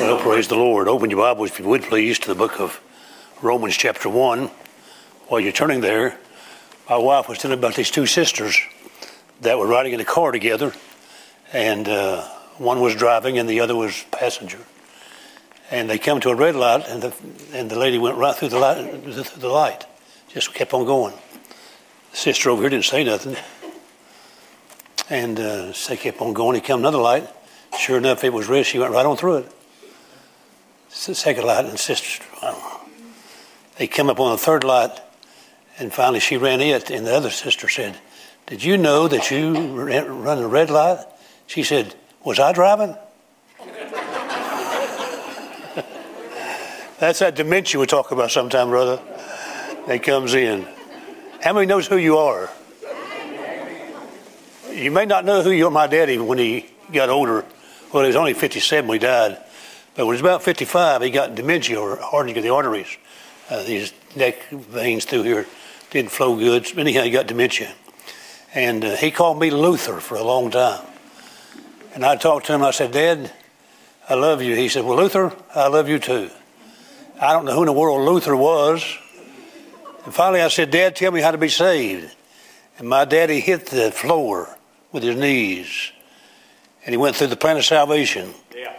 Well, praise the Lord. Open your Bibles, if you would please, to the book of Romans, chapter 1. While you're turning there, my wife was telling about these two sisters that were riding in a car together, and uh, one was driving and the other was passenger. And they come to a red light, and the, and the lady went right through the light, through the light, just kept on going. The sister over here didn't say nothing. And uh, they kept on going. He come another light. Sure enough, it was red. She went right on through it. Second light, and sister, they come up on the third light, and finally she ran it. And the other sister said, "Did you know that you run the red light?" She said, "Was I driving?" That's that dementia we talk about sometime, brother. That comes in. How many knows who you are? You may not know who you are. My daddy, when he got older, well, he was only 57 when he died. But when he was about 55, he got dementia or hardening of the arteries. Uh, these neck veins through here didn't flow good. So Anyhow, he got dementia. And uh, he called me Luther for a long time. And I talked to him. I said, Dad, I love you. He said, Well, Luther, I love you too. I don't know who in the world Luther was. And finally, I said, Dad, tell me how to be saved. And my daddy hit the floor with his knees. And he went through the plan of salvation Yeah.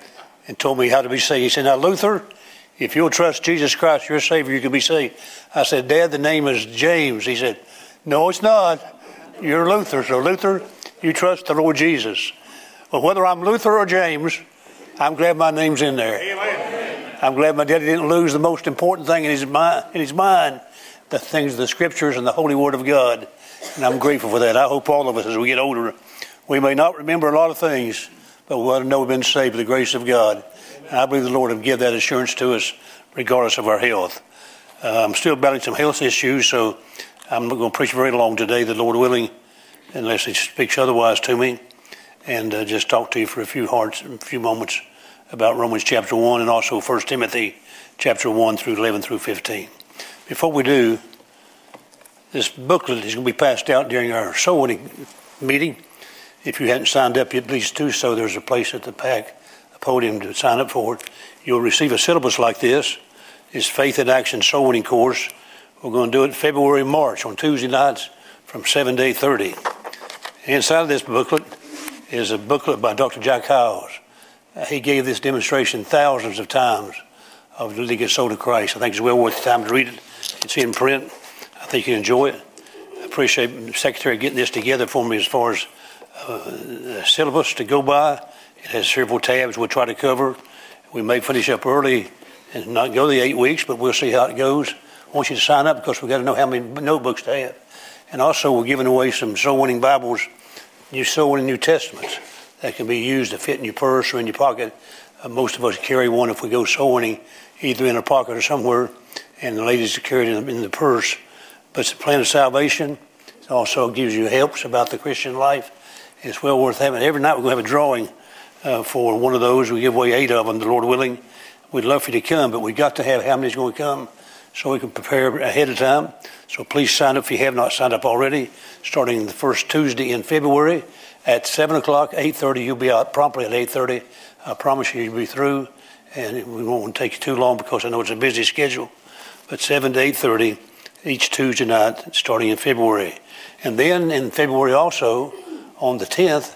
And told me how to be saved. He said, Now, Luther, if you'll trust Jesus Christ, your Savior, you can be saved. I said, Dad, the name is James. He said, No, it's not. You're Luther. So, Luther, you trust the Lord Jesus. Well, whether I'm Luther or James, I'm glad my name's in there. Amen. I'm glad my daddy didn't lose the most important thing in his mind, in his mind the things of the Scriptures and the Holy Word of God. And I'm grateful for that. I hope all of us, as we get older, we may not remember a lot of things, but we'll know we've been saved by the grace of God. And I believe the Lord will give that assurance to us regardless of our health. Uh, I'm still battling some health issues, so I'm not going to preach very long today, the Lord willing, unless He speaks otherwise to me, and uh, just talk to you for a few hearts, a few moments about Romans chapter 1 and also 1 Timothy chapter 1 through 11 through 15. Before we do, this booklet is going to be passed out during our soul winning meeting. If you hadn't signed up yet, please do so. There's a place at the back, a podium to sign up for it. You'll receive a syllabus like this. It's Faith in Action Soul Winning Course. We're going to do it February, March on Tuesday nights from 7 to 8.30. Inside of this booklet is a booklet by Dr. Jack Hyles. He gave this demonstration thousands of times of leading a soul to Christ. I think it's well worth the time to read it. It's in print. I think you enjoy it. I appreciate the secretary getting this together for me as far as uh, syllabus to go by. It has several tabs we'll try to cover. We may finish up early and not go the eight weeks, but we'll see how it goes. I want you to sign up because we've got to know how many notebooks to have. And also, we're giving away some soul winning Bibles, new soul winning New Testaments that can be used to fit in your purse or in your pocket. Uh, most of us carry one if we go soul winning, either in our pocket or somewhere, and the ladies carry it in the, in the purse. But it's a plan of salvation. It also gives you helps about the Christian life. It's well worth having. Every night we're going to have a drawing uh, for one of those. We give away eight of them, the Lord willing. We'd love for you to come, but we've got to have how many's going to come so we can prepare ahead of time. So please sign up if you have not signed up already. Starting the first Tuesday in February at 7 o'clock, 8.30, you'll be out promptly at 8.30. I promise you you'll be through, and we won't take you too long because I know it's a busy schedule. But 7 to 8.30 each Tuesday night starting in February. And then in February also, on the 10th,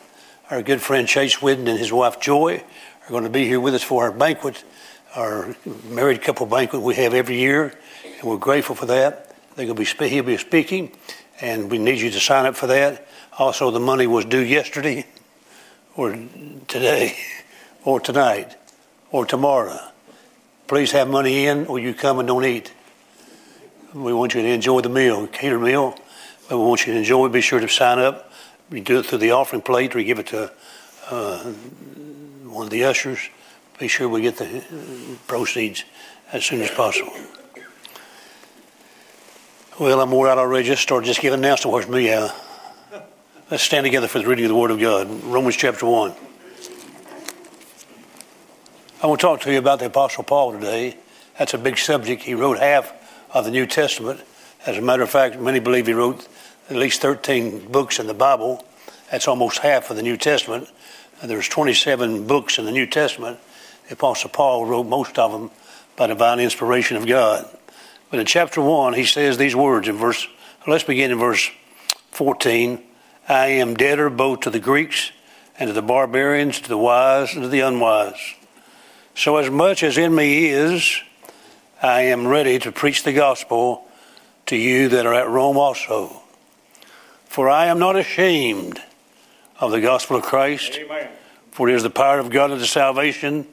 our good friend Chase Whidden and his wife Joy are going to be here with us for our banquet, our married couple banquet we have every year, and we're grateful for that. They're going to be he'll be speaking, and we need you to sign up for that. Also, the money was due yesterday, or today, or tonight, or tomorrow. Please have money in, or you come and don't eat. We want you to enjoy the meal, cater meal, but we want you to enjoy. Be sure to sign up. You do it through the offering plate, or give it to uh, one of the ushers. Be sure we get the proceeds as soon as possible. Well, I'm more out already. Just start just giving announcement. Where's me? Uh, let's stand together for the reading of the Word of God. Romans chapter one. I want to talk to you about the Apostle Paul today. That's a big subject. He wrote half of the New Testament. As a matter of fact, many believe he wrote at least 13 books in the Bible. That's almost half of the New Testament. And there's 27 books in the New Testament. The Apostle Paul wrote most of them by divine inspiration of God. But in chapter 1, he says these words in verse, let's begin in verse 14. I am debtor both to the Greeks and to the barbarians, to the wise and to the unwise. So as much as in me is, I am ready to preach the gospel to you that are at Rome also. For I am not ashamed of the gospel of Christ, Amen. for it is the power of God unto salvation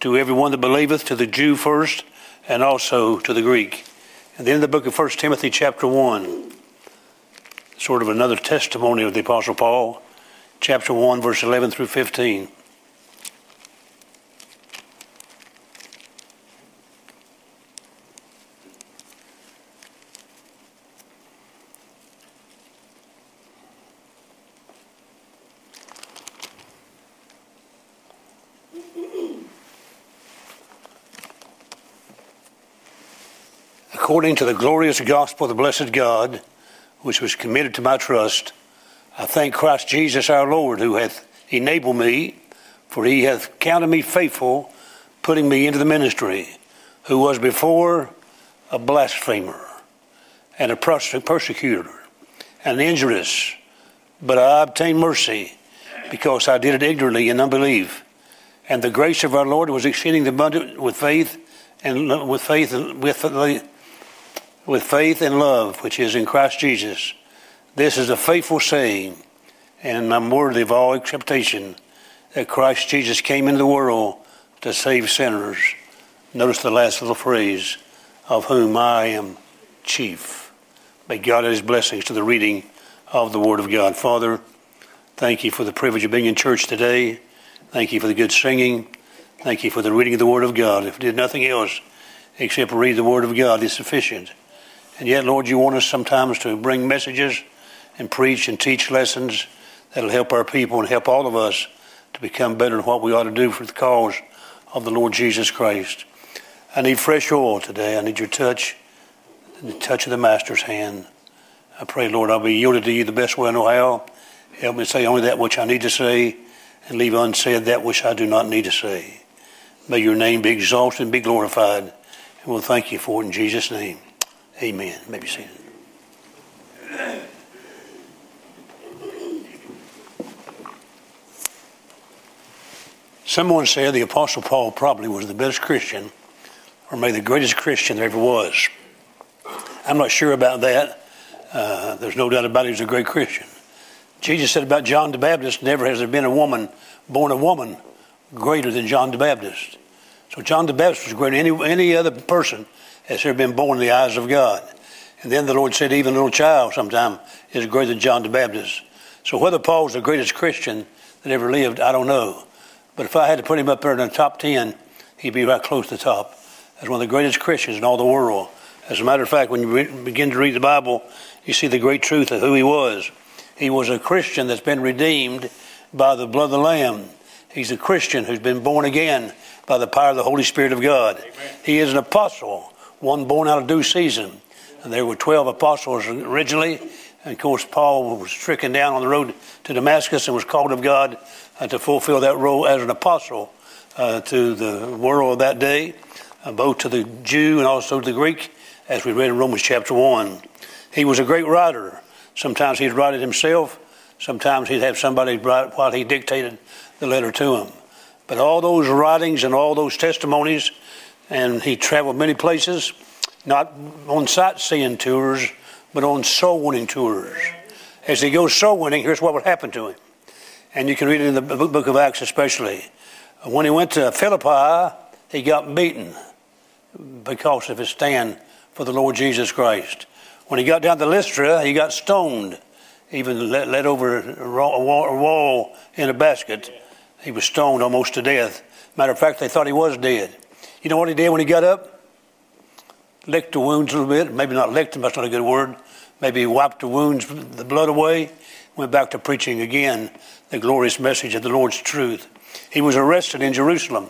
to everyone that believeth, to the Jew first, and also to the Greek. And then in the book of 1 Timothy, chapter 1, sort of another testimony of the Apostle Paul, chapter 1, verse 11 through 15. According to the glorious gospel of the blessed God, which was committed to my trust, I thank Christ Jesus our Lord, who hath enabled me, for he hath counted me faithful, putting me into the ministry, who was before a blasphemer and a persecutor and injurious, but I obtained mercy because I did it ignorantly in unbelief. And the grace of our Lord was exceeding abundant with faith and with faith and with the with faith and love which is in Christ Jesus. This is a faithful saying, and I'm worthy of all acceptation that Christ Jesus came into the world to save sinners. Notice the last little phrase, of whom I am chief. May God add his blessings to the reading of the Word of God. Father, thank you for the privilege of being in church today. Thank you for the good singing. Thank you for the reading of the Word of God. If we did nothing else except read the Word of God, is sufficient. And yet, Lord, you want us sometimes to bring messages and preach and teach lessons that'll help our people and help all of us to become better in what we ought to do for the cause of the Lord Jesus Christ. I need fresh oil today. I need your touch, the touch of the Master's hand. I pray, Lord, I'll be yielded to you the best way I know how. Help me say only that which I need to say and leave unsaid that which I do not need to say. May your name be exalted and be glorified. And we'll thank you for it in Jesus' name. Amen. Maybe may be seated. Someone said the Apostle Paul probably was the best Christian, or maybe the greatest Christian there ever was. I'm not sure about that. Uh, there's no doubt about it, he was a great Christian. Jesus said about John the Baptist, never has there been a woman born a woman greater than John the Baptist. So John the Baptist was greater than any, any other person that's ever been born in the eyes of God. And then the Lord said, even a little child sometime is greater than John the Baptist. So whether Paul's the greatest Christian that ever lived, I don't know. But if I had to put him up there in the top 10, he'd be right close to the top as one of the greatest Christians in all the world. As a matter of fact, when you re- begin to read the Bible, you see the great truth of who he was. He was a Christian that's been redeemed by the blood of the Lamb. He's a Christian who's been born again by the power of the Holy Spirit of God. Amen. He is an apostle, one born out of due season. And there were 12 apostles originally. And of course, Paul was stricken down on the road to Damascus and was called of God uh, to fulfill that role as an apostle uh, to the world of that day, uh, both to the Jew and also to the Greek, as we read in Romans chapter 1. He was a great writer. Sometimes he'd write it himself, sometimes he'd have somebody write while he dictated the letter to him. But all those writings and all those testimonies, and he traveled many places, not on sightseeing tours, but on soul winning tours. As he goes soul winning, here's what would happen to him. And you can read it in the book of Acts, especially. When he went to Philippi, he got beaten because of his stand for the Lord Jesus Christ. When he got down to Lystra, he got stoned, even led, led over a wall in a basket. He was stoned almost to death. Matter of fact, they thought he was dead. You know what he did when he got up? Licked the wounds a little bit. Maybe not licked them, that's not a good word. Maybe he wiped the wounds, the blood away, went back to preaching again the glorious message of the Lord's truth. He was arrested in Jerusalem.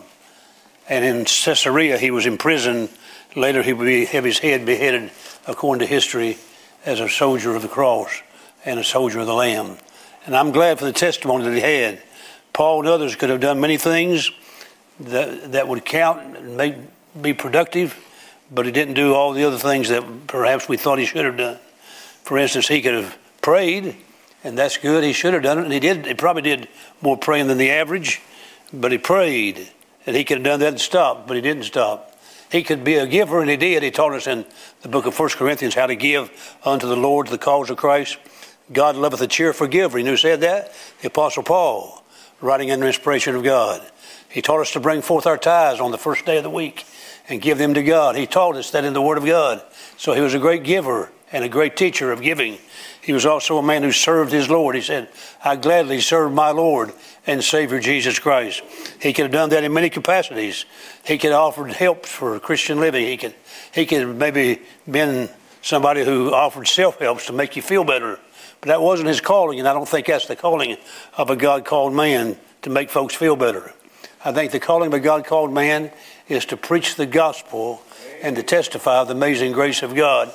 And in Caesarea, he was imprisoned. Later, he would have his head beheaded, according to history, as a soldier of the cross and a soldier of the Lamb. And I'm glad for the testimony that he had. Paul and others could have done many things, that, that would count and make, be productive, but he didn't do all the other things that perhaps we thought he should have done. For instance, he could have prayed, and that's good. He should have done it, and he did. He probably did more praying than the average, but he prayed, and he could have done that and stopped, but he didn't stop. He could be a giver, and he did. He taught us in the book of 1 Corinthians how to give unto the Lord the cause of Christ. God loveth a cheerful giver. You know who said that? The Apostle Paul, writing under inspiration of God. He taught us to bring forth our tithes on the first day of the week and give them to God. He taught us that in the Word of God. So he was a great giver and a great teacher of giving. He was also a man who served his Lord. He said, I gladly serve my Lord and Savior Jesus Christ. He could have done that in many capacities. He could have offered help for Christian living. He could, he could have maybe been somebody who offered self helps to make you feel better. But that wasn't his calling, and I don't think that's the calling of a God called man to make folks feel better. I think the calling of a God called man is to preach the gospel and to testify of the amazing grace of God.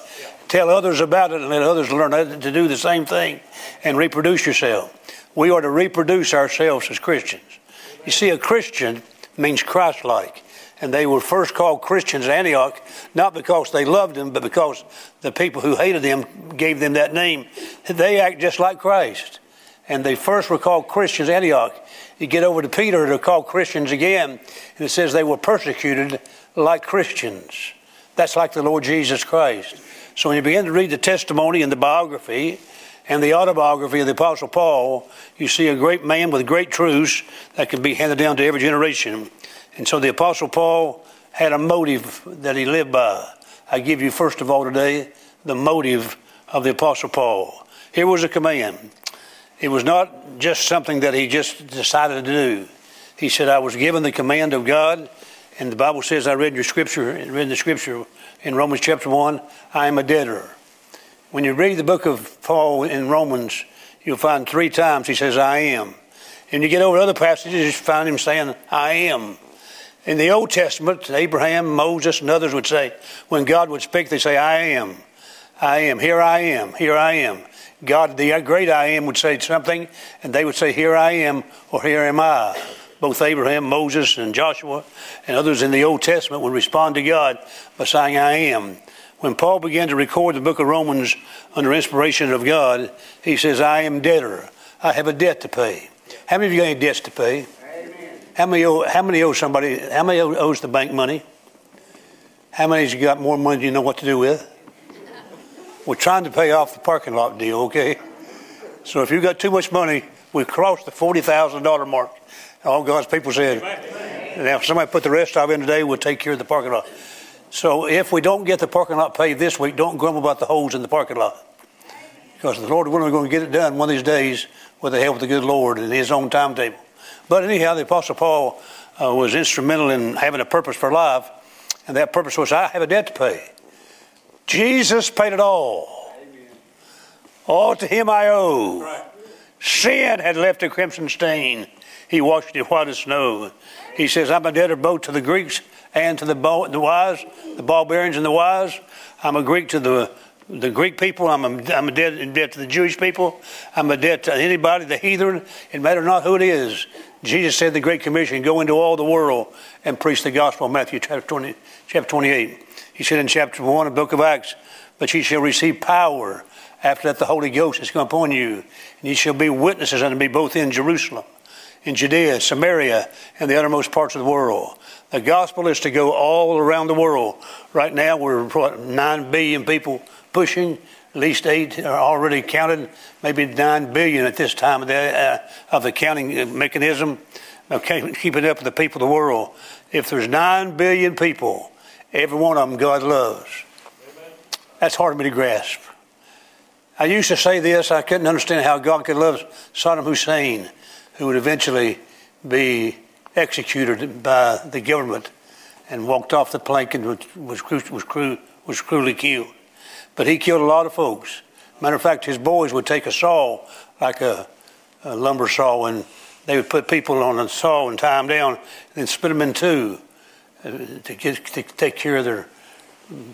Tell others about it and let others learn to do the same thing and reproduce yourself. We are to reproduce ourselves as Christians. You see, a Christian means Christ like. And they were first called Christians in Antioch, not because they loved him, but because the people who hated them gave them that name. They act just like Christ. And they first were called Christians in Antioch. You get over to Peter, they're called Christians again, and it says they were persecuted like Christians. That's like the Lord Jesus Christ. So when you begin to read the testimony and the biography and the autobiography of the Apostle Paul, you see a great man with great truths that can be handed down to every generation. And so the Apostle Paul had a motive that he lived by. I give you, first of all, today, the motive of the Apostle Paul. Here was a command. It was not just something that he just decided to do. He said, I was given the command of God, and the Bible says, I read your scripture, read the scripture in Romans chapter 1, I am a debtor. When you read the book of Paul in Romans, you'll find three times he says, I am. And you get over other passages, you find him saying, I am. In the Old Testament, Abraham, Moses, and others would say, when God would speak, they say, I am. I am. Here I am. Here I am. God, the great I am, would say something, and they would say, Here I am, or Here am I. Both Abraham, Moses, and Joshua, and others in the Old Testament would respond to God by saying, I am. When Paul began to record the book of Romans under inspiration of God, he says, I am debtor. I have a debt to pay. How many of you got any debts to pay? How many owe, how many owe somebody, how many owes the bank money? How many has got more money you know what to do with? We're trying to pay off the parking lot deal, okay? So if you've got too much money, we've crossed the $40,000 mark. All God's people said. Now, if somebody put the rest of it in today, we'll take care of the parking lot. So if we don't get the parking lot paid this week, don't grumble about the holes in the parking lot. Because the Lord willing, we're going to get it done one of these days with the help of the good Lord and His own timetable. But anyhow, the Apostle Paul uh, was instrumental in having a purpose for life, and that purpose was I have a debt to pay. Jesus paid it all. All to Him I owe. Sin had left a crimson stain. He washed it white as snow. He says, I'm a debtor both to the Greeks and to the, the wise, the barbarians and the wise. I'm a Greek to the the Greek people. I'm a, I'm a debt in debt to the Jewish people. I'm a debt to anybody, the heathen. It matters not who it is. Jesus said the Great Commission: go into all the world and preach the gospel. Matthew chapter 20, chapter 28. He said in chapter one of the book of Acts, "But ye shall receive power after that the Holy Ghost is come upon you, and ye shall be witnesses unto me both in Jerusalem." In Judea, Samaria, and the uttermost parts of the world. The gospel is to go all around the world. Right now, we're what, 9 billion people pushing. At least eight are already counted, maybe 9 billion at this time of the, uh, of the counting mechanism of keeping up with the people of the world. If there's 9 billion people, every one of them God loves. That's hard for me to grasp. I used to say this, I couldn't understand how God could love Saddam Hussein, who would eventually be executed by the government and walked off the plank and was, was, was, was cruelly killed. But he killed a lot of folks. Matter of fact, his boys would take a saw, like a, a lumber saw, and they would put people on a saw and tie them down and then split them in two uh, to, get, to take care of their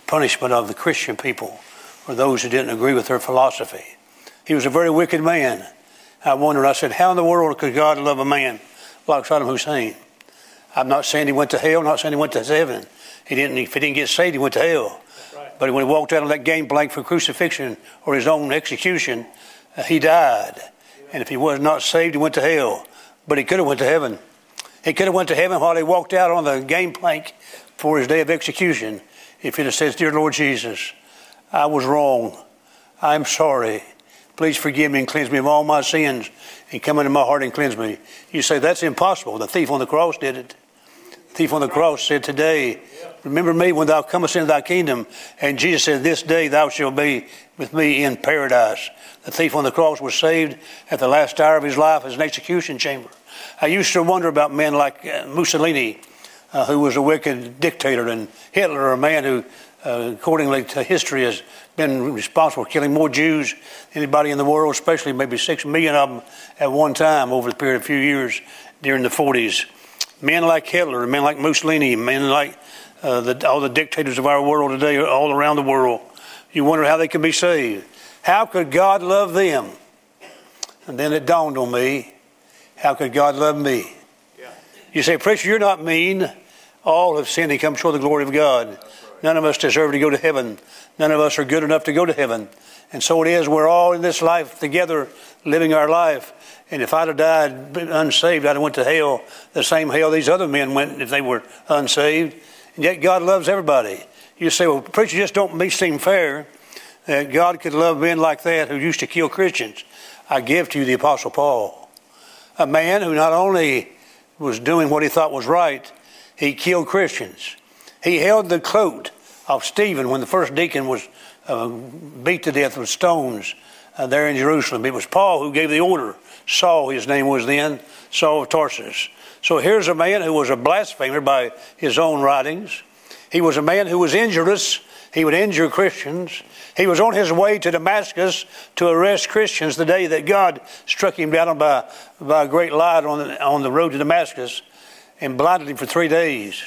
punishment of the Christian people or those who didn't agree with their philosophy. He was a very wicked man. I wondered, I said, how in the world could God love a man like Saddam Hussein. I'm not saying he went to hell, I'm not saying he went to heaven. He didn't. If he didn't get saved, he went to hell. But when he walked out on that game blank for crucifixion or his own execution, uh, he died. And if he was not saved, he went to hell. But he could have went to heaven. He could have went to heaven while he walked out on the game plank for his day of execution. If he'd have said, "Dear Lord Jesus, I was wrong. I'm sorry. Please forgive me and cleanse me of all my sins and come into my heart and cleanse me." You say that's impossible. The thief on the cross did it. The thief on the cross said, "Today, remember me when thou comest into thy kingdom." And Jesus said, "This day thou shalt be with me in paradise." The thief on the cross was saved at the last hour of his life as an execution chamber. I used to wonder about men like uh, Mussolini, uh, who was a wicked dictator, and Hitler, a man who, uh, accordingly to history, has been responsible for killing more Jews than anybody in the world, especially maybe six million of them at one time over the period of a few years during the 40s. Men like Hitler, men like Mussolini, men like uh, the, all the dictators of our world today, all around the world, you wonder how they can be saved. How could God love them? And then it dawned on me how could God love me? Yeah. You say, Preacher, you're not mean. All have sinned and come short of the glory of God. None of us deserve to go to heaven. None of us are good enough to go to heaven. And so it is, we're all in this life together, living our life. And if I'd have died unsaved, I'd have went to hell, the same hell these other men went if they were unsaved. And yet God loves everybody. You say, well, preacher, just don't me seem fair that God could love men like that who used to kill Christians. I give to you the Apostle Paul, a man who not only was doing what he thought was right, he killed Christians. He held the coat of Stephen when the first deacon was uh, beat to death with stones uh, there in Jerusalem. It was Paul who gave the order. Saul, his name was then, Saul of Tarsus. So here's a man who was a blasphemer by his own writings. He was a man who was injurious. He would injure Christians. He was on his way to Damascus to arrest Christians the day that God struck him down by, by a great light on the, on the road to Damascus and blinded him for three days.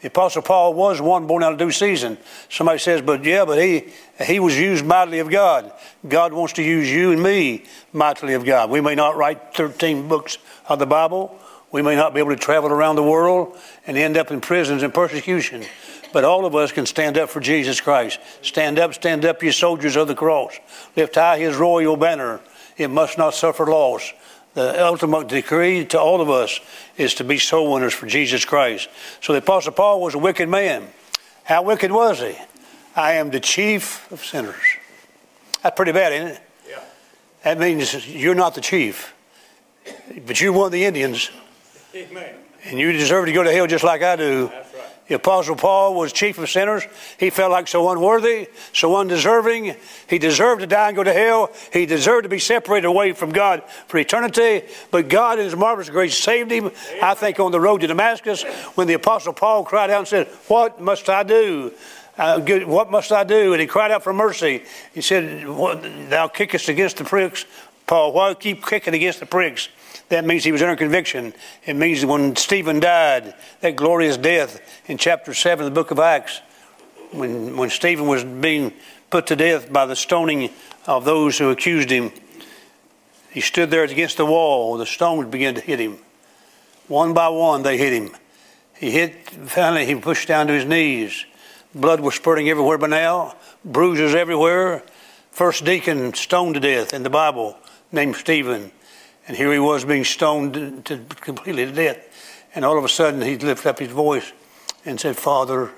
The Apostle Paul was one born out of due season. Somebody says, but yeah, but he, he was used mightily of God. God wants to use you and me mightily of God. We may not write 13 books of the Bible. We may not be able to travel around the world and end up in prisons and persecution. But all of us can stand up for Jesus Christ. Stand up, stand up, you soldiers of the cross. Lift high his royal banner. It must not suffer loss. The ultimate decree to all of us is to be soul winners for Jesus Christ. So the Apostle Paul was a wicked man. How wicked was he? I am the chief of sinners. That's pretty bad, isn't it? Yeah. That means you're not the chief, but you're one of the Indians, Amen. and you deserve to go to hell just like I do. That's. The Apostle Paul was chief of sinners. He felt like so unworthy, so undeserving. He deserved to die and go to hell. He deserved to be separated away from God for eternity. But God, in His marvelous grace, saved him. I think on the road to Damascus, when the Apostle Paul cried out and said, What must I do? Uh, what must I do? And he cried out for mercy. He said, Thou kickest against the pricks. Paul, why keep kicking against the pricks? That means he was under conviction. It means when Stephen died, that glorious death in chapter 7 of the book of Acts, when, when Stephen was being put to death by the stoning of those who accused him, he stood there against the wall. The stones began to hit him. One by one, they hit him. He hit, finally, he pushed down to his knees. Blood was spurting everywhere by now, bruises everywhere. First deacon stoned to death in the Bible, named Stephen. And here he was being stoned to, to completely to death. And all of a sudden, he lifted up his voice and said, Father,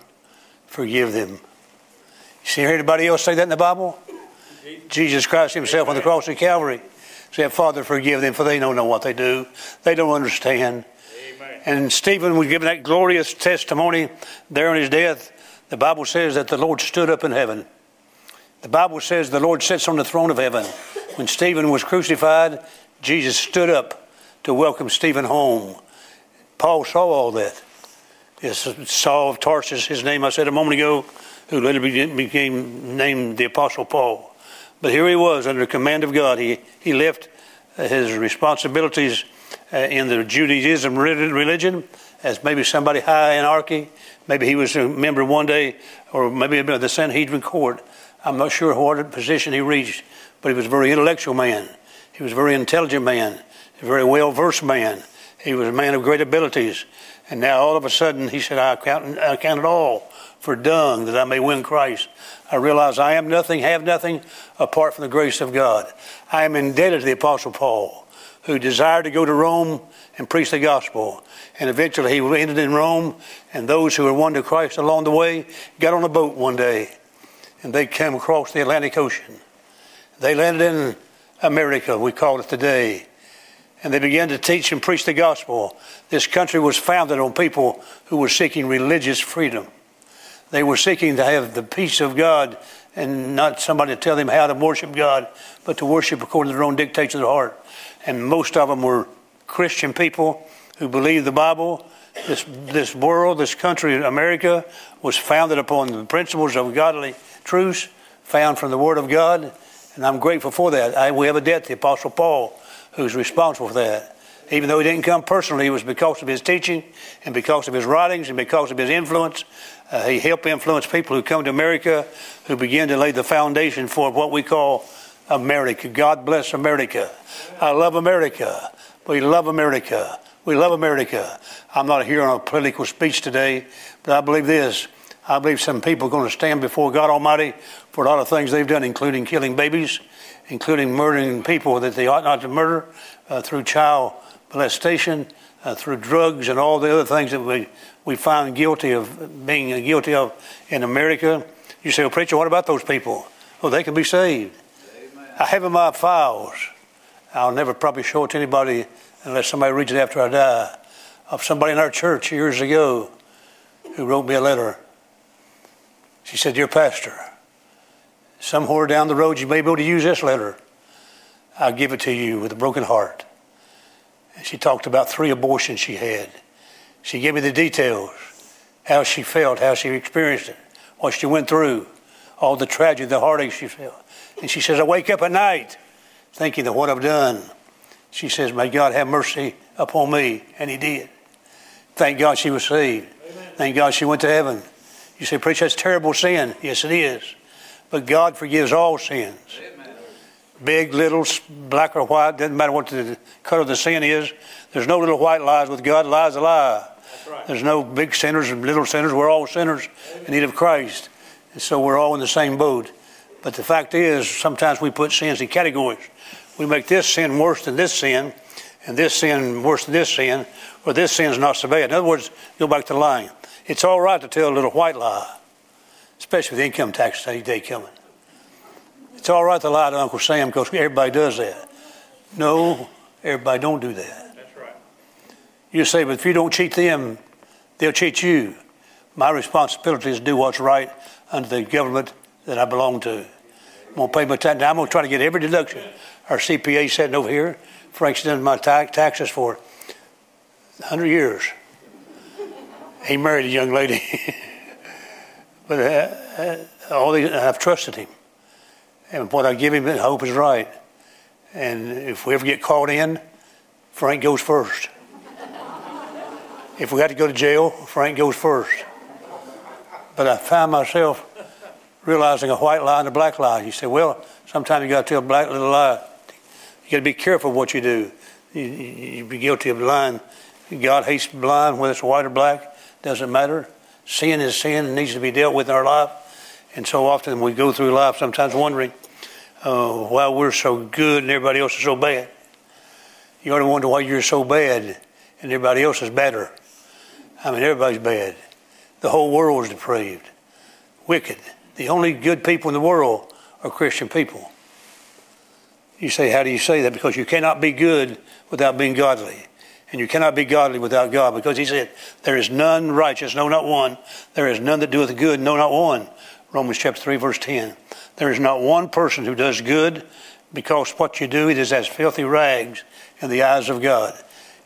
forgive them. You see anybody else say that in the Bible? Jesus Christ himself on the cross of Calvary said, Father, forgive them, for they don't know what they do. They don't understand. Amen. And Stephen was given that glorious testimony there on his death. The Bible says that the Lord stood up in heaven. The Bible says the Lord sits on the throne of heaven. When Stephen was crucified, Jesus stood up to welcome Stephen home. Paul saw all that. It's Saul of Tarsus, his name I said a moment ago, who later became named the Apostle Paul. But here he was under the command of God. He, he left his responsibilities uh, in the Judaism religion as maybe somebody high in hierarchy. Maybe he was a member one day, or maybe of the Sanhedrin court. I'm not sure what position he reached, but he was a very intellectual man. He was a very intelligent man, a very well versed man. He was a man of great abilities. And now all of a sudden he said, I count, I count it all for dung that I may win Christ. I realize I am nothing, have nothing apart from the grace of God. I am indebted to the Apostle Paul, who desired to go to Rome and preach the gospel. And eventually he ended in Rome, and those who were won to Christ along the way got on a boat one day, and they came across the Atlantic Ocean. They landed in America, we call it today and they began to teach and preach the gospel. This country was founded on people who were seeking religious freedom. They were seeking to have the peace of God and not somebody to tell them how to worship God, but to worship according to their own dictates of their heart. And most of them were Christian people who believed the Bible. This, this world, this country, America, was founded upon the principles of godly truths found from the Word of God. And I'm grateful for that. I, we have a debt to the Apostle Paul who's responsible for that. Even though he didn't come personally, it was because of his teaching and because of his writings and because of his influence. Uh, he helped influence people who come to America who begin to lay the foundation for what we call America. God bless America. I love America. We love America. We love America. I'm not here on a political speech today, but I believe this. I believe some people are going to stand before God Almighty for a lot of things they've done, including killing babies including murdering people that they ought not to murder uh, through child molestation, uh, through drugs, and all the other things that we, we find guilty of being guilty of in America. You say, well, preacher, what about those people? Well, they can be saved. Amen. I have in my files, I'll never probably show it to anybody unless somebody reads it after I die, of somebody in our church years ago who wrote me a letter. She said, Dear Pastor, Somewhere down the road, you may be able to use this letter. I'll give it to you with a broken heart. And she talked about three abortions she had. She gave me the details, how she felt, how she experienced it, what she went through, all the tragedy, the heartache she felt. And she says, I wake up at night thinking of what I've done. She says, May God have mercy upon me. And He did. Thank God she was saved. Amen. Thank God she went to heaven. You say, Preach, that's terrible sin. Yes, it is. But God forgives all sins. Amen. Big, little, black or white, doesn't matter what the color of the sin is. There's no little white lies with God. Lies a lie. Right. There's no big sinners and little sinners. We're all sinners Amen. in need of Christ. And so we're all in the same boat. But the fact is, sometimes we put sins in categories. We make this sin worse than this sin, and this sin worse than this sin, or this sin's not so bad. In other words, go back to lying. It's all right to tell a little white lie especially with income tax day coming. It's all right to lie to Uncle Sam because everybody does that. No, everybody don't do that. That's right. You say, but if you don't cheat them, they'll cheat you. My responsibility is to do what's right under the government that I belong to. I'm going to pay my tax. Now I'm going to try to get every deduction. Our CPA sitting over here. Frank's done my taxes for 100 years. He married a young lady. But uh, uh, all these, I've trusted him. And what I give him, I hope is right. And if we ever get caught in, Frank goes first. if we got to go to jail, Frank goes first. But I found myself realizing a white lie and a black lie. You say, well, sometimes you got to tell a black little lie. You got to be careful what you do. You, you, you be guilty of lying. God hates blind, whether it's white or black, doesn't matter. Sin is sin and needs to be dealt with in our life. And so often we go through life sometimes wondering uh, why we're so good and everybody else is so bad. You ought to wonder why you're so bad and everybody else is better. I mean, everybody's bad. The whole world is depraved, wicked. The only good people in the world are Christian people. You say, how do you say that? Because you cannot be good without being godly. And you cannot be godly without God because he said, There is none righteous, no, not one. There is none that doeth good, no, not one. Romans chapter 3, verse 10. There is not one person who does good because what you do, it is as filthy rags in the eyes of God.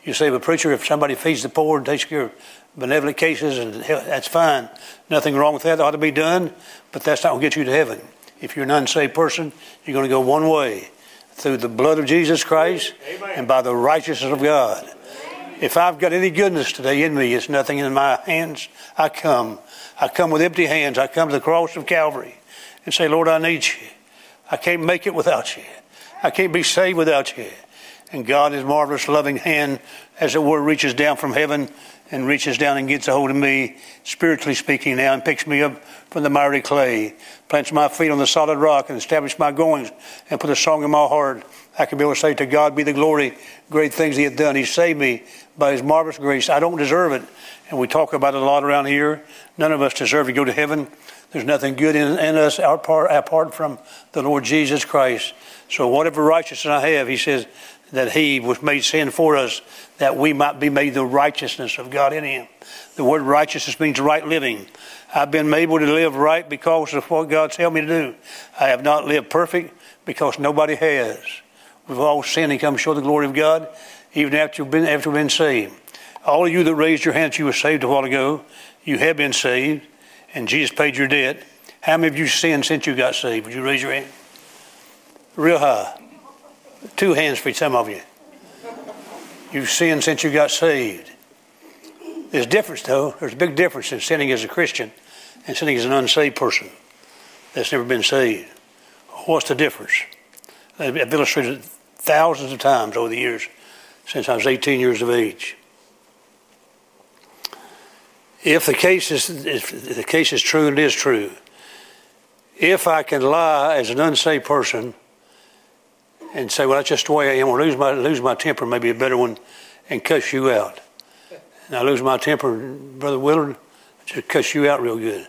You say, but preacher, if somebody feeds the poor and takes care of benevolent cases, and that's fine. Nothing wrong with that. That ought to be done, but that's not going to get you to heaven. If you're an unsaved person, you're going to go one way through the blood of Jesus Christ Amen. and by the righteousness of God. If I've got any goodness today in me, it's nothing in my hands. I come. I come with empty hands. I come to the cross of Calvary and say, Lord, I need you. I can't make it without you. I can't be saved without you. And God, His marvelous loving hand, as it were, reaches down from heaven and reaches down and gets a hold of me, spiritually speaking now, and picks me up from the miry clay, plants my feet on the solid rock, and establishes my goings, and put a song in my heart. I can be able to say, To God be the glory, great things He hath done. He saved me by His marvelous grace. I don't deserve it. And we talk about it a lot around here. None of us deserve to go to heaven. There's nothing good in, in us apart, apart from the Lord Jesus Christ. So whatever righteousness I have, He says, that he was made sin for us that we might be made the righteousness of God in him. The word righteousness means right living. I've been able to live right because of what God's helped me to do. I have not lived perfect because nobody has. We've all sinned and come short of the glory of God, even after you've been, after you've been saved. All of you that raised your hands, you were saved a while ago. You have been saved, and Jesus paid your debt. How many of you sinned since you got saved? Would you raise your hand? Real high. Two hands for some of you. You've sinned since you got saved. There's a difference, though. There's a big difference in sinning as a Christian and sinning as an unsaved person that's never been saved. What's the difference? I've illustrated thousands of times over the years since I was 18 years of age. If the case is if the case is true and it is true, if I can lie as an unsaved person and say, well, that's just the way I am, or lose my, lose my temper, maybe a better one, and cuss you out. And I lose my temper, Brother Willard, just cuss you out real good.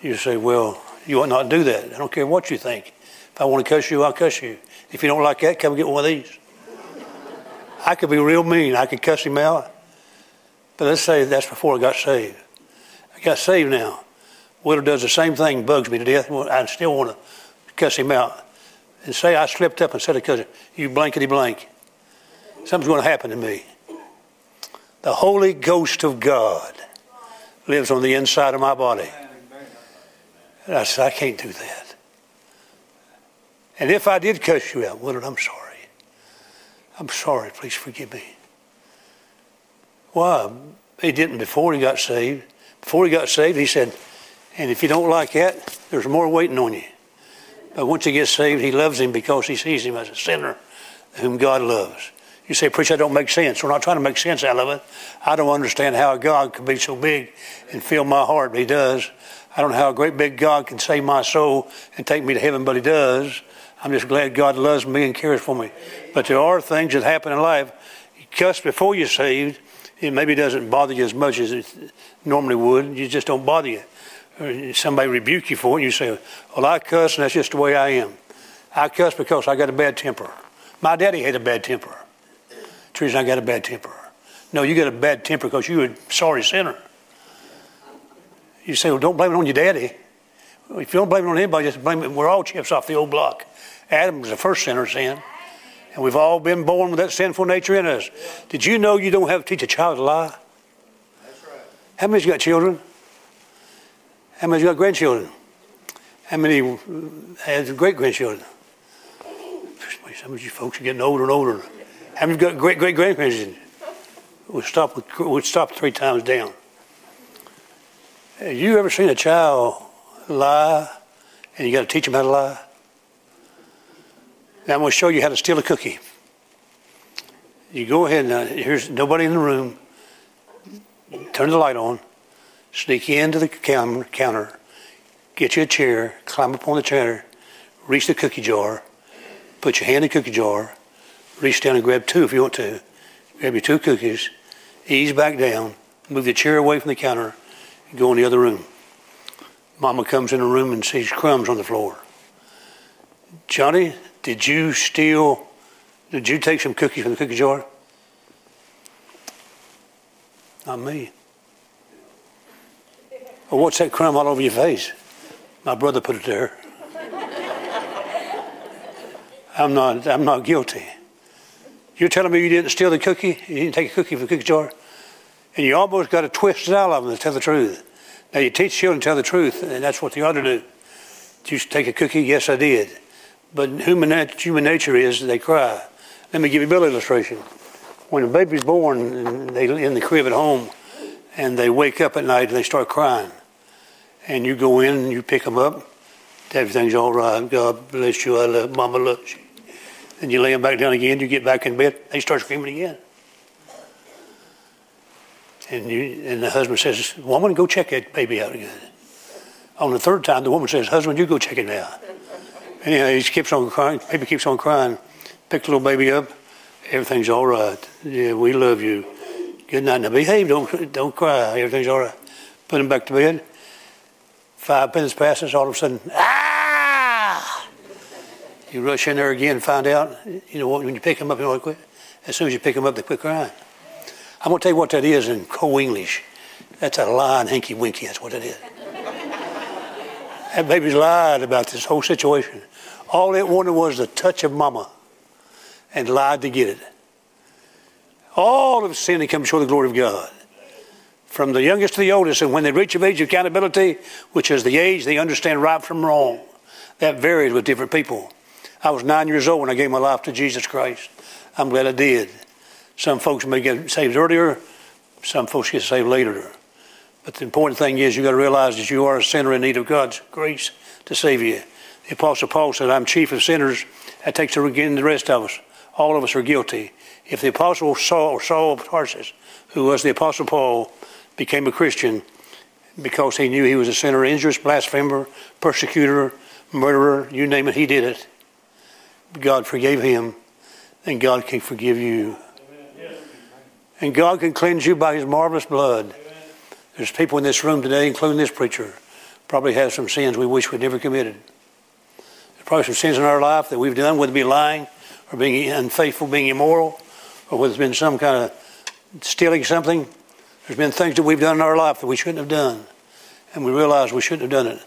You say, well, you ought not do that. I don't care what you think. If I want to cuss you, I'll cuss you. If you don't like that, come get one of these. I could be real mean. I could cuss him out. But let's say that's before I got saved. I got saved now. Willard does the same thing, bugs me to death. I still want to cuss him out and say I slipped up and said it because you blankety blank. Something's going to happen to me. The Holy Ghost of God lives on the inside of my body. And I said, I can't do that. And if I did cuss you out, Willard, I'm sorry. I'm sorry. Please forgive me. Why? He didn't before he got saved. Before he got saved, he said, and if you don't like that, there's more waiting on you. But once he gets saved, he loves him because he sees him as a sinner whom God loves. You say, Preacher, that don't make sense. We're not trying to make sense out of it. I don't understand how God could be so big and fill my heart, but he does. I don't know how a great big God can save my soul and take me to heaven, but he does. I'm just glad God loves me and cares for me. But there are things that happen in life. Cuss before you're saved, it maybe doesn't bother you as much as it normally would. You just don't bother you somebody rebuke you for it, and you say, Well, I cuss, and that's just the way I am. I cuss because I got a bad temper. My daddy had a bad temper. The reason I got a bad temper. No, you got a bad temper because you were a sorry sinner. You say, Well, don't blame it on your daddy. If you don't blame it on anybody, just blame it. We're all chips off the old block. Adam was the first sinner sin. And we've all been born with that sinful nature in us. Did you know you don't have to teach a child to lie? That's right. How many's got children? How many got grandchildren? How many has great grandchildren? Some of you folks are getting older and older. How many got great great grandparents? We'll stop. With, we'll stop three times down. Have you ever seen a child lie, and you got to teach them how to lie? Now I'm going to show you how to steal a cookie. You go ahead now. Here's nobody in the room. Turn the light on sneak into the counter, get you a chair, climb up on the chair, reach the cookie jar, put your hand in the cookie jar, reach down and grab two if you want to. Grab your two cookies, ease back down, move the chair away from the counter, and go in the other room. Mama comes in the room and sees crumbs on the floor. Johnny, did you steal, did you take some cookies from the cookie jar? Not me. Well, what's that crumb all over your face? My brother put it there. I'm not, I'm not guilty. You're telling me you didn't steal the cookie? You didn't take a cookie from the cookie jar? And you almost got to twist it out of them to tell the truth. Now, you teach children to tell the truth, and that's what they ought to do. Did you take a cookie? Yes, I did. But human, human nature is they cry. Let me give you a little illustration. When a baby's born and they in the crib at home, and they wake up at night and they start crying, and you go in and you pick them up. Everything's all right. God bless you. I love Mama loves you. Then you lay them back down again. You get back in bed. They start screaming again. And, you, and the husband says, Woman, go check that baby out again. On the third time, the woman says, Husband, you go check it out. Anyhow, he keeps on crying. Baby keeps on crying. Pick the little baby up. Everything's all right. Yeah, we love you. Good night. Now behave. Don't, don't cry. Everything's all right. Put him back to bed. Five minutes passes. All of a sudden, ah! You rush in there again and find out. You know what? When you pick him up, you know what? As soon as you pick him up, they quit crying. I'm going to tell you what that is in co English. That's a lying hinky winky. That's what it is. that baby's lied about this whole situation. All it wanted was the touch of mama and lied to get it. All of sin comes before the glory of God. From the youngest to the oldest, and when they reach of age of accountability, which is the age they understand right from wrong, that varies with different people. I was nine years old when I gave my life to Jesus Christ. I'm glad I did. Some folks may get saved earlier, some folks get saved later. But the important thing is you've got to realize that you are a sinner in need of God's grace to save you. The Apostle Paul said, I'm chief of sinners. That takes again the rest of us. All of us are guilty. If the Apostle Saul, Saul of Tarsus, who was the Apostle Paul, became a Christian because he knew he was a sinner, injurious, blasphemer, persecutor, murderer, you name it, he did it. God forgave him, and God can forgive you. And God can cleanse you by his marvelous blood. There's people in this room today, including this preacher, probably have some sins we wish we'd never committed. Probably some sins in our life that we've done, whether it be lying or being unfaithful, being immoral, or whether it's been some kind of stealing something. There's been things that we've done in our life that we shouldn't have done. And we realize we shouldn't have done it.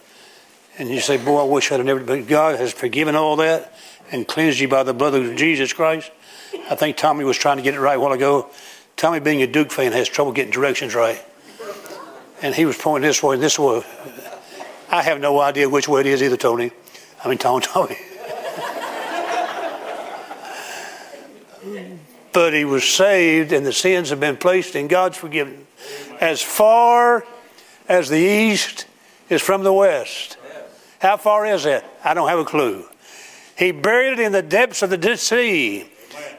And you say, boy, I wish I'd have never, but God has forgiven all that and cleansed you by the blood of Jesus Christ. I think Tommy was trying to get it right a while ago. Tommy, being a Duke fan, has trouble getting directions right. And he was pointing this way and this way. I have no idea which way it is either, Tony. I mean, Tony, Tony. but he was saved, and the sins have been placed in God's forgiveness. As far as the east is from the west. How far is it? I don't have a clue. He buried it in the depths of the sea,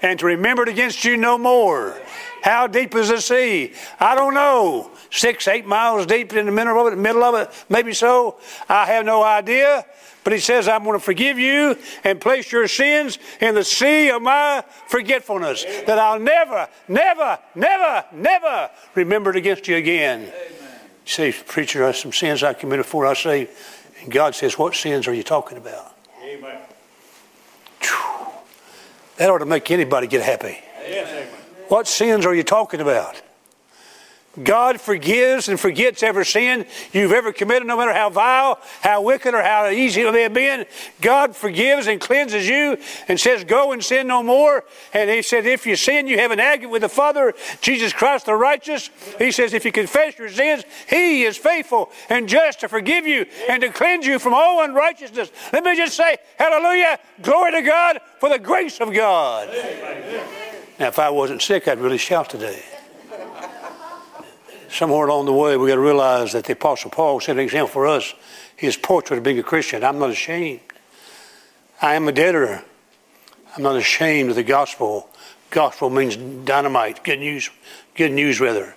and to remember it against you no more. How deep is the sea? I don't know. Six, eight miles deep in the middle of it, middle of it, maybe so. I have no idea. But he says, I'm going to forgive you and place your sins in the sea of my forgetfulness. That I'll never, never, never, never remember it against you again. Amen. You say, Preacher, I have some sins I committed before I say, and God says, What sins are you talking about? Amen. That ought to make anybody get happy. Yes. What sins are you talking about? God forgives and forgets every sin you've ever committed, no matter how vile, how wicked, or how easy it may have been. God forgives and cleanses you and says, Go and sin no more. And He said, If you sin, you have an advocate with the Father, Jesus Christ the righteous. He says, If you confess your sins, He is faithful and just to forgive you and to cleanse you from all unrighteousness. Let me just say, Hallelujah, glory to God for the grace of God. Now, if I wasn't sick, I'd really shout today. Somewhere along the way, we got to realize that the Apostle Paul set an example for us. His portrait of being a Christian. I'm not ashamed. I am a debtor. I'm not ashamed of the gospel. Gospel means dynamite, good news, good news rather.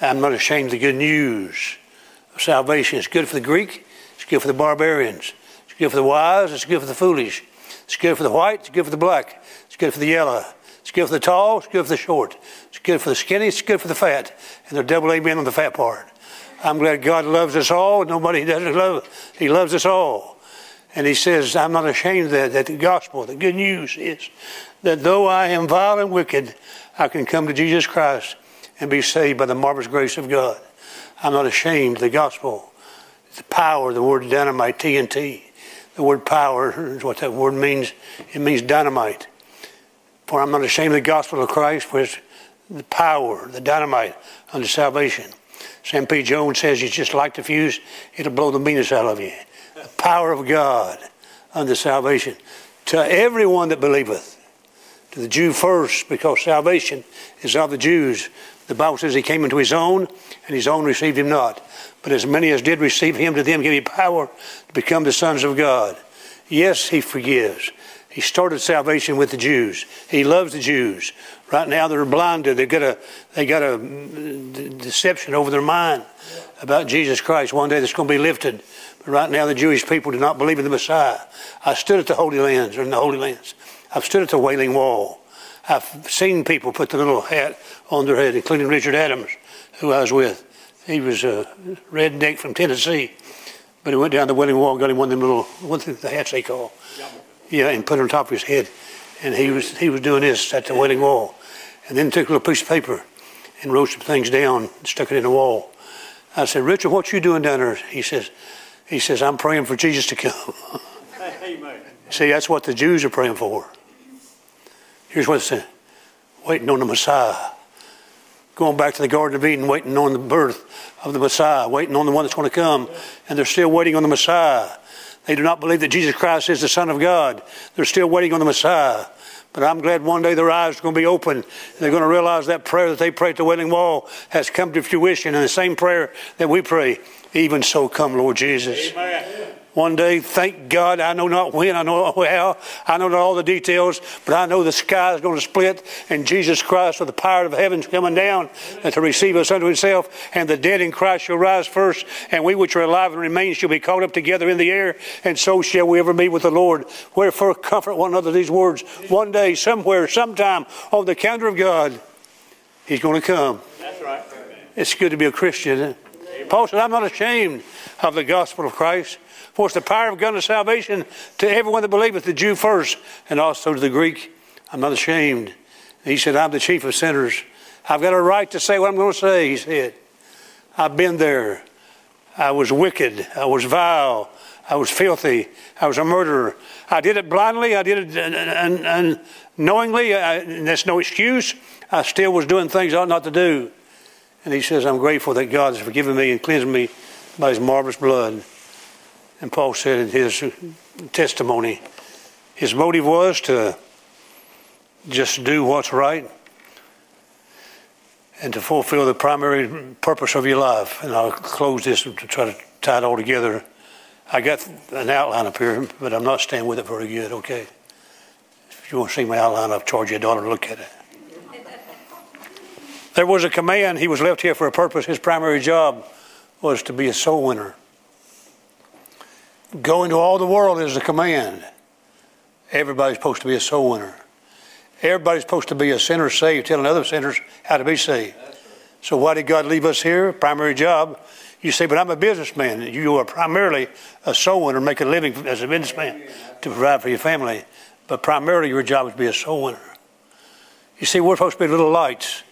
I'm not ashamed of the good news of salvation. It's good for the Greek, it's good for the barbarians, it's good for the wise, it's good for the foolish, it's good for the white, it's good for the black, it's good for the yellow, good for the tall, it's good for the short. It's good for the skinny, it's good for the fat. And they're double amen on the fat part. I'm glad God loves us all. Nobody doesn't love. He loves us all. And he says, I'm not ashamed that, that the gospel, the good news is that though I am vile and wicked, I can come to Jesus Christ and be saved by the marvelous grace of God. I'm not ashamed of the gospel. The power, the word dynamite, TNT. The word power is what that word means. It means dynamite. For I'm not ashamed of the gospel of Christ, for it's the power, the dynamite unto salvation. Sam P. Jones says it's just like the fuse, it'll blow the meanest out of you. The power of God unto salvation. To everyone that believeth. To the Jew first, because salvation is of the Jews. The Bible says he came into his own, and his own received him not. But as many as did receive him, to them gave he power to become the sons of God. Yes, he forgives. He started salvation with the Jews. He loves the Jews. Right now they're blinded. They got a they got a deception over their mind about Jesus Christ. One day that's going to be lifted. But right now the Jewish people do not believe in the Messiah. I stood at the Holy Lands or in the Holy Lands. I've stood at the Wailing Wall. I've seen people put the little hat on their head, including Richard Adams, who I was with. He was a redneck from Tennessee, but he went down the Wailing Wall, and got him one of them little, what the hats they call, yeah, and put it on top of his head. And he was he was doing this at the Wailing Wall, and then took a little piece of paper and wrote some things down, and stuck it in the wall. I said, Richard, what you doing down there? He says, he says, I'm praying for Jesus to come. Amen. See, that's what the Jews are praying for. Here's what it said waiting on the Messiah. Going back to the Garden of Eden, waiting on the birth of the Messiah, waiting on the one that's going to come. And they're still waiting on the Messiah. They do not believe that Jesus Christ is the Son of God. They're still waiting on the Messiah. But I'm glad one day their eyes are going to be open. They're going to realize that prayer that they prayed at the Wailing Wall has come to fruition. And the same prayer that we pray, even so come, Lord Jesus. Amen. One day, thank God, I know not when, I know not how, I know not all the details, but I know the sky is going to split and Jesus Christ with the power of heaven coming down and to receive us unto himself, and the dead in Christ shall rise first, and we which are alive and remain shall be caught up together in the air, and so shall we ever be with the Lord. Wherefore comfort one another these words. One day, somewhere, sometime, on the calendar of God, he's going to come. That's right. It's good to be a Christian. Paul said, I'm not ashamed of the gospel of Christ. For it's the power of God and salvation to everyone that believeth, the Jew first, and also to the Greek. I'm not ashamed. he said, I'm the chief of sinners. I've got a right to say what I'm going to say, he said. I've been there. I was wicked. I was vile. I was filthy. I was a murderer. I did it blindly. I did it unknowingly. that's no excuse. I still was doing things I ought not to do. And he says, I'm grateful that God has forgiven me and cleansed me by his marvelous blood. And Paul said in his testimony, his motive was to just do what's right and to fulfill the primary purpose of your life. And I'll close this to try to tie it all together. I got an outline up here, but I'm not staying with it very good, okay? If you want to see my outline, I'll charge you a dollar to look at it. There was a command. He was left here for a purpose. His primary job was to be a soul winner. Go into all the world is a command. Everybody's supposed to be a soul winner. Everybody's supposed to be a sinner saved, telling other sinners how to be saved. So why did God leave us here? Primary job. You say, but I'm a businessman. You are primarily a soul winner, make a living as a businessman to provide for your family. But primarily your job is to be a soul winner. You see, we're supposed to be little lights.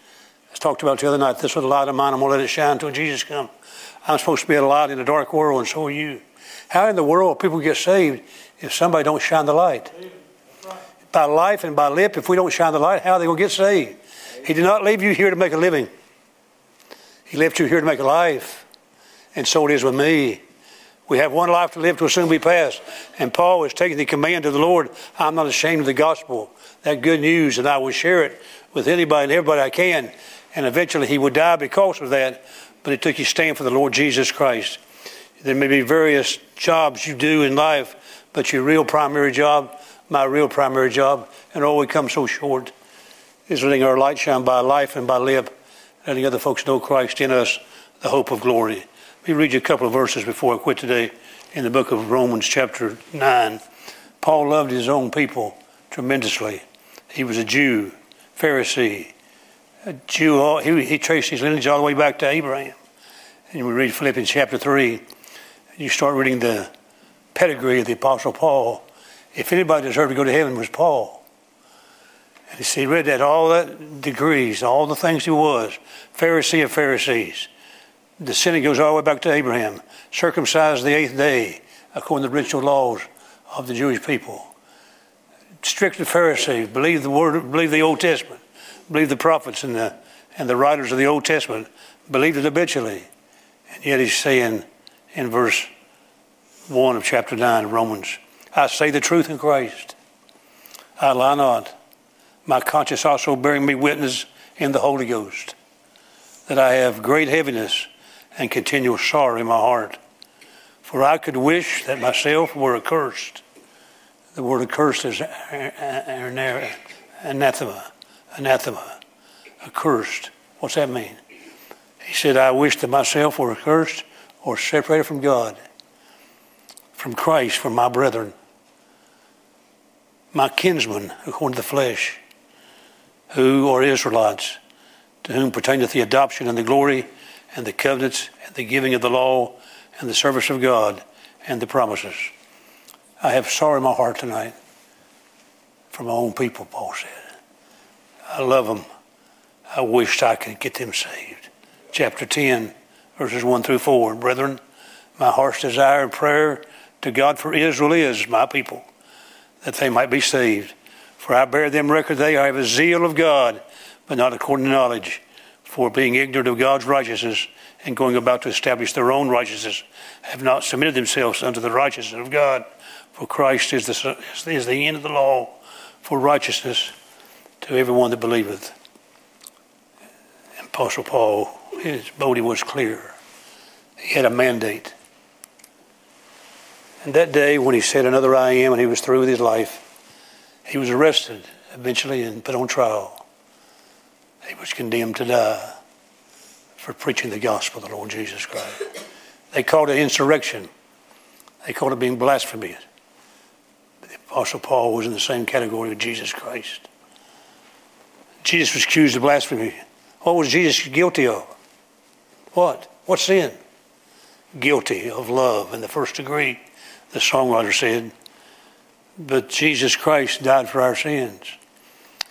I talked about the other night. This little light of mine, I'm going to let it shine until Jesus comes. I'm supposed to be a light in a dark world, and so are you. How in the world people get saved if somebody don't shine the light? By life and by lip, if we don't shine the light, how are they going to get saved? He did not leave you here to make a living. He left you here to make a life. And so it is with me. We have one life to live to soon be past. And Paul is taking the command of the Lord. I'm not ashamed of the gospel, that good news, and I will share it with anybody and everybody I can. And eventually he would die because of that. But he took his stand for the Lord Jesus Christ. There may be various jobs you do in life, but your real primary job, my real primary job, and all we come so short, is letting our light shine by life and by lip, letting other folks know Christ in us, the hope of glory. Let me read you a couple of verses before I quit today in the book of Romans, chapter 9. Paul loved his own people tremendously. He was a Jew, Pharisee, a Jew. He, he traced his lineage all the way back to Abraham. And we read Philippians chapter 3 you start reading the pedigree of the Apostle Paul, if anybody deserved to go to heaven was Paul. And you see, he read that all that degrees, all the things he was, Pharisee of Pharisees. The sin goes all the way back to Abraham, circumcised the eighth day according to the ritual laws of the Jewish people. Strict Pharisee, believe the word, believe the Old Testament, believe the prophets and the and the writers of the Old Testament, believed it habitually. And yet he's saying, in verse 1 of chapter 9 of Romans. I say the truth in Christ. I lie not. My conscience also bearing me witness in the Holy Ghost that I have great heaviness and continual sorrow in my heart. For I could wish that myself were accursed, The word accursed is anathema. Anathema. Accursed. What's that mean? He said, I wish that myself were accursed or separated from God, from Christ, from my brethren, my kinsmen, according to the flesh, who are Israelites, to whom pertaineth the adoption and the glory and the covenants and the giving of the law and the service of God and the promises. I have sorrow in my heart tonight for my own people, Paul said. I love them. I wished I could get them saved. Chapter 10, verses 1 through 4. Brethren, my heart's desire and prayer to God for Israel is my people, that they might be saved. For I bear them record they have a zeal of God, but not according to knowledge. For being ignorant of God's righteousness and going about to establish their own righteousness, have not submitted themselves unto the righteousness of God. For Christ is the, is the end of the law for righteousness to everyone that believeth. Apostle Paul, his motive was clear. He had a mandate. And that day, when he said, Another I am, and he was through with his life, he was arrested eventually and put on trial. He was condemned to die for preaching the gospel of the Lord Jesus Christ. They called it insurrection. They called it being blasphemous. The Apostle Paul was in the same category with Jesus Christ. Jesus was accused of blasphemy. What was Jesus guilty of? What? What sin? Guilty of love in the first degree, the songwriter said. But Jesus Christ died for our sins.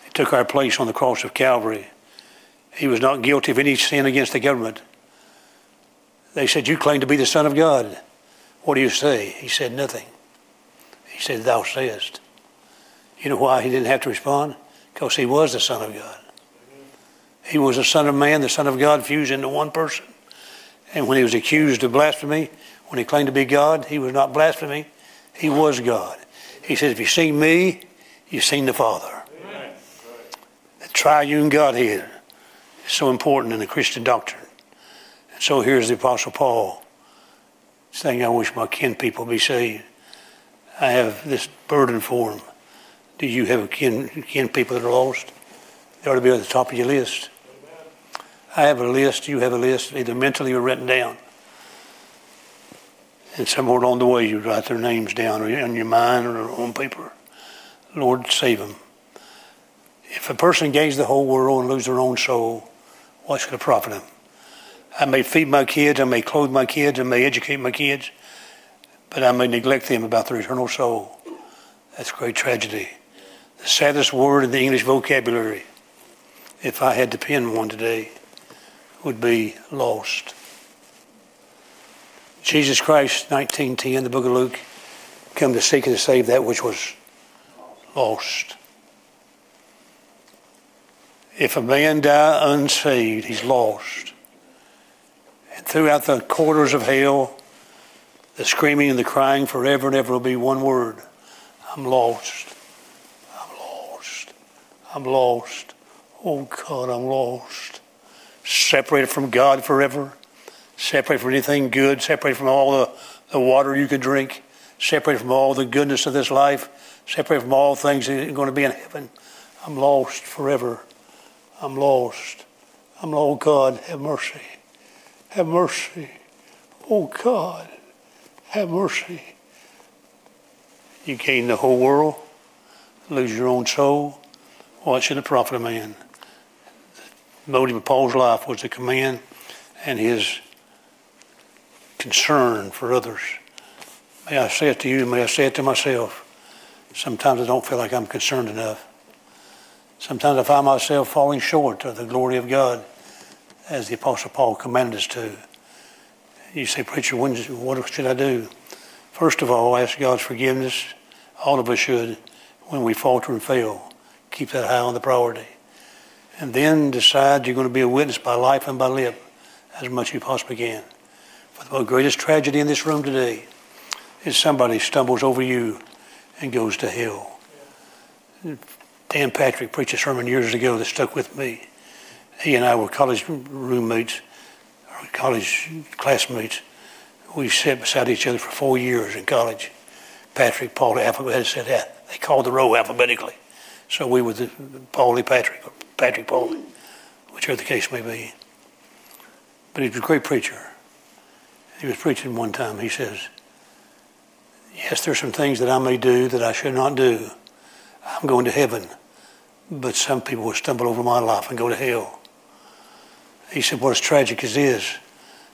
He took our place on the cross of Calvary. He was not guilty of any sin against the government. They said, You claim to be the Son of God. What do you say? He said, Nothing. He said, Thou sayest. You know why he didn't have to respond? Because he was the Son of God. He was the Son of Man, the Son of God fused into one person. And when he was accused of blasphemy, when he claimed to be God, he was not blasphemy, he was God. He said, If you've seen me, you've seen the Father. Amen. The triune Godhead is so important in the Christian doctrine. And so here's the Apostle Paul saying, I wish my kin people be saved. I have this burden for them. Do you have kin, kin people that are lost? They ought to be at the top of your list. I have a list, you have a list, either mentally or written down. And somewhere along the way, you write their names down or in your mind or on paper. Lord, save them. If a person gains the whole world and lose their own soul, what should it profit them? I may feed my kids, I may clothe my kids, I may educate my kids, but I may neglect them about their eternal soul. That's great tragedy. The saddest word in the English vocabulary, if I had to pen one today, would be lost. Jesus Christ, 1910, the book of Luke, come to seek and to save that which was lost. If a man die unsaved, he's lost. And throughout the quarters of hell, the screaming and the crying forever and ever will be one word I'm lost. I'm lost. I'm lost. Oh God, I'm lost. Separated from God forever. Separated from anything good. Separated from all the, the water you could drink. Separated from all the goodness of this life. Separated from all things that are going to be in heaven. I'm lost forever. I'm lost. I'm lost. Oh God, have mercy. Have mercy. Oh God, have mercy. You gain the whole world, lose your own soul. What should it profit a man? Motive of Paul's life was the command and his concern for others. May I say it to you, may I say it to myself. Sometimes I don't feel like I'm concerned enough. Sometimes I find myself falling short of the glory of God as the Apostle Paul commanded us to. You say, Preacher, when, what should I do? First of all, ask God's forgiveness. All of us should when we falter and fail. Keep that high on the priority. And then decide you're going to be a witness by life and by lip as much as you possibly can. For the greatest tragedy in this room today is somebody stumbles over you and goes to hell. Dan Patrick preached a sermon years ago that stuck with me. He and I were college roommates, or college classmates. We sat beside each other for four years in college. Patrick, Paulie, alphabet said that. They called the row alphabetically. So we the Paulie Patrick, or Patrick Paulie, whichever the case may be. But he was a great preacher. He was preaching one time. He says, Yes, there's some things that I may do that I should not do. I'm going to heaven, but some people will stumble over my life and go to hell. He said, What is tragic is,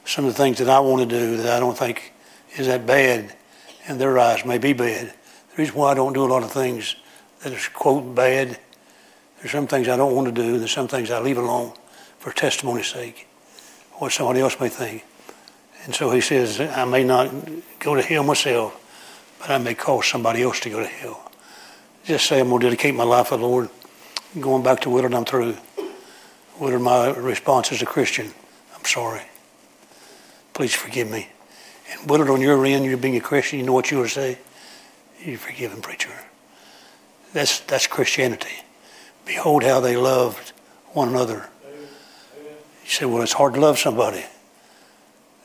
some of the things that I want to do that I don't think is that bad in their eyes may be bad. The reason why I don't do a lot of things that is, quote, bad, there's some things I don't want to do, there's some things I leave alone for testimony's sake, what somebody else may think. And so he says, I may not go to hell myself, but I may cause somebody else to go to hell. Just say I'm going to dedicate my life to the Lord. Going back to Willard, I'm through. Willard, my response as a Christian, I'm sorry. Please forgive me. And Willard, on your end, you being a Christian, you know what you would say? You forgive him, preacher. That's, that's Christianity. Behold how they loved one another. You say, well, it's hard to love somebody.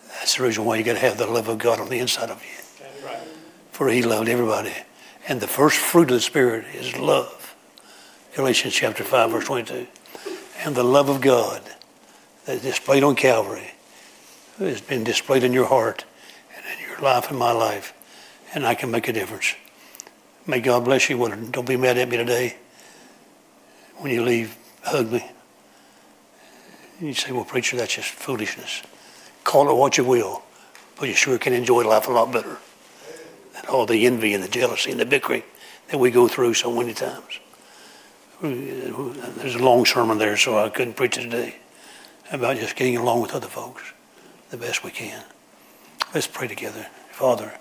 That's the reason why you got to have the love of God on the inside of you. For he loved everybody. And the first fruit of the Spirit is love. Galatians chapter 5, verse 22. And the love of God that is displayed on Calvary has been displayed in your heart and in your life and my life. And I can make a difference. May God bless you. Don't be mad at me today. When you leave, hug me. You say, well, preacher, that's just foolishness. Call it what you will, but you sure can enjoy life a lot better than all the envy and the jealousy and the bickering that we go through so many times. There's a long sermon there, so I couldn't preach it today about just getting along with other folks the best we can. Let's pray together. Father,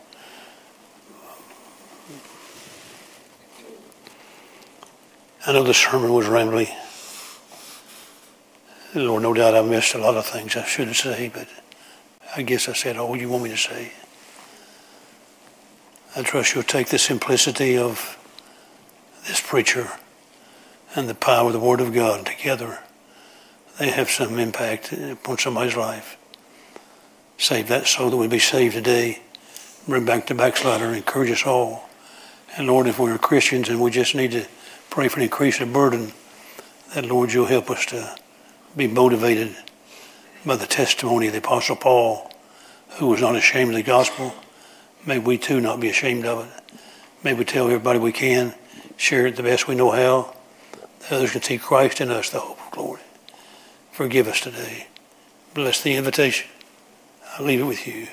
I know the sermon was rambling. Lord, no doubt I missed a lot of things I shouldn't say, but I guess I said all you want me to say. I trust you'll take the simplicity of this preacher and the power of the Word of God together. They have some impact upon somebody's life. Save that soul that we be saved today. Bring back the backslider. And encourage us all. And Lord, if we're Christians and we just need to pray for an increase of burden, that Lord, you'll help us to be motivated by the testimony of the Apostle Paul, who was not ashamed of the gospel. May we too not be ashamed of it. May we tell everybody we can, share it the best we know how. The others can see Christ in us, the hope of glory. Forgive us today. Bless the invitation. I leave it with you.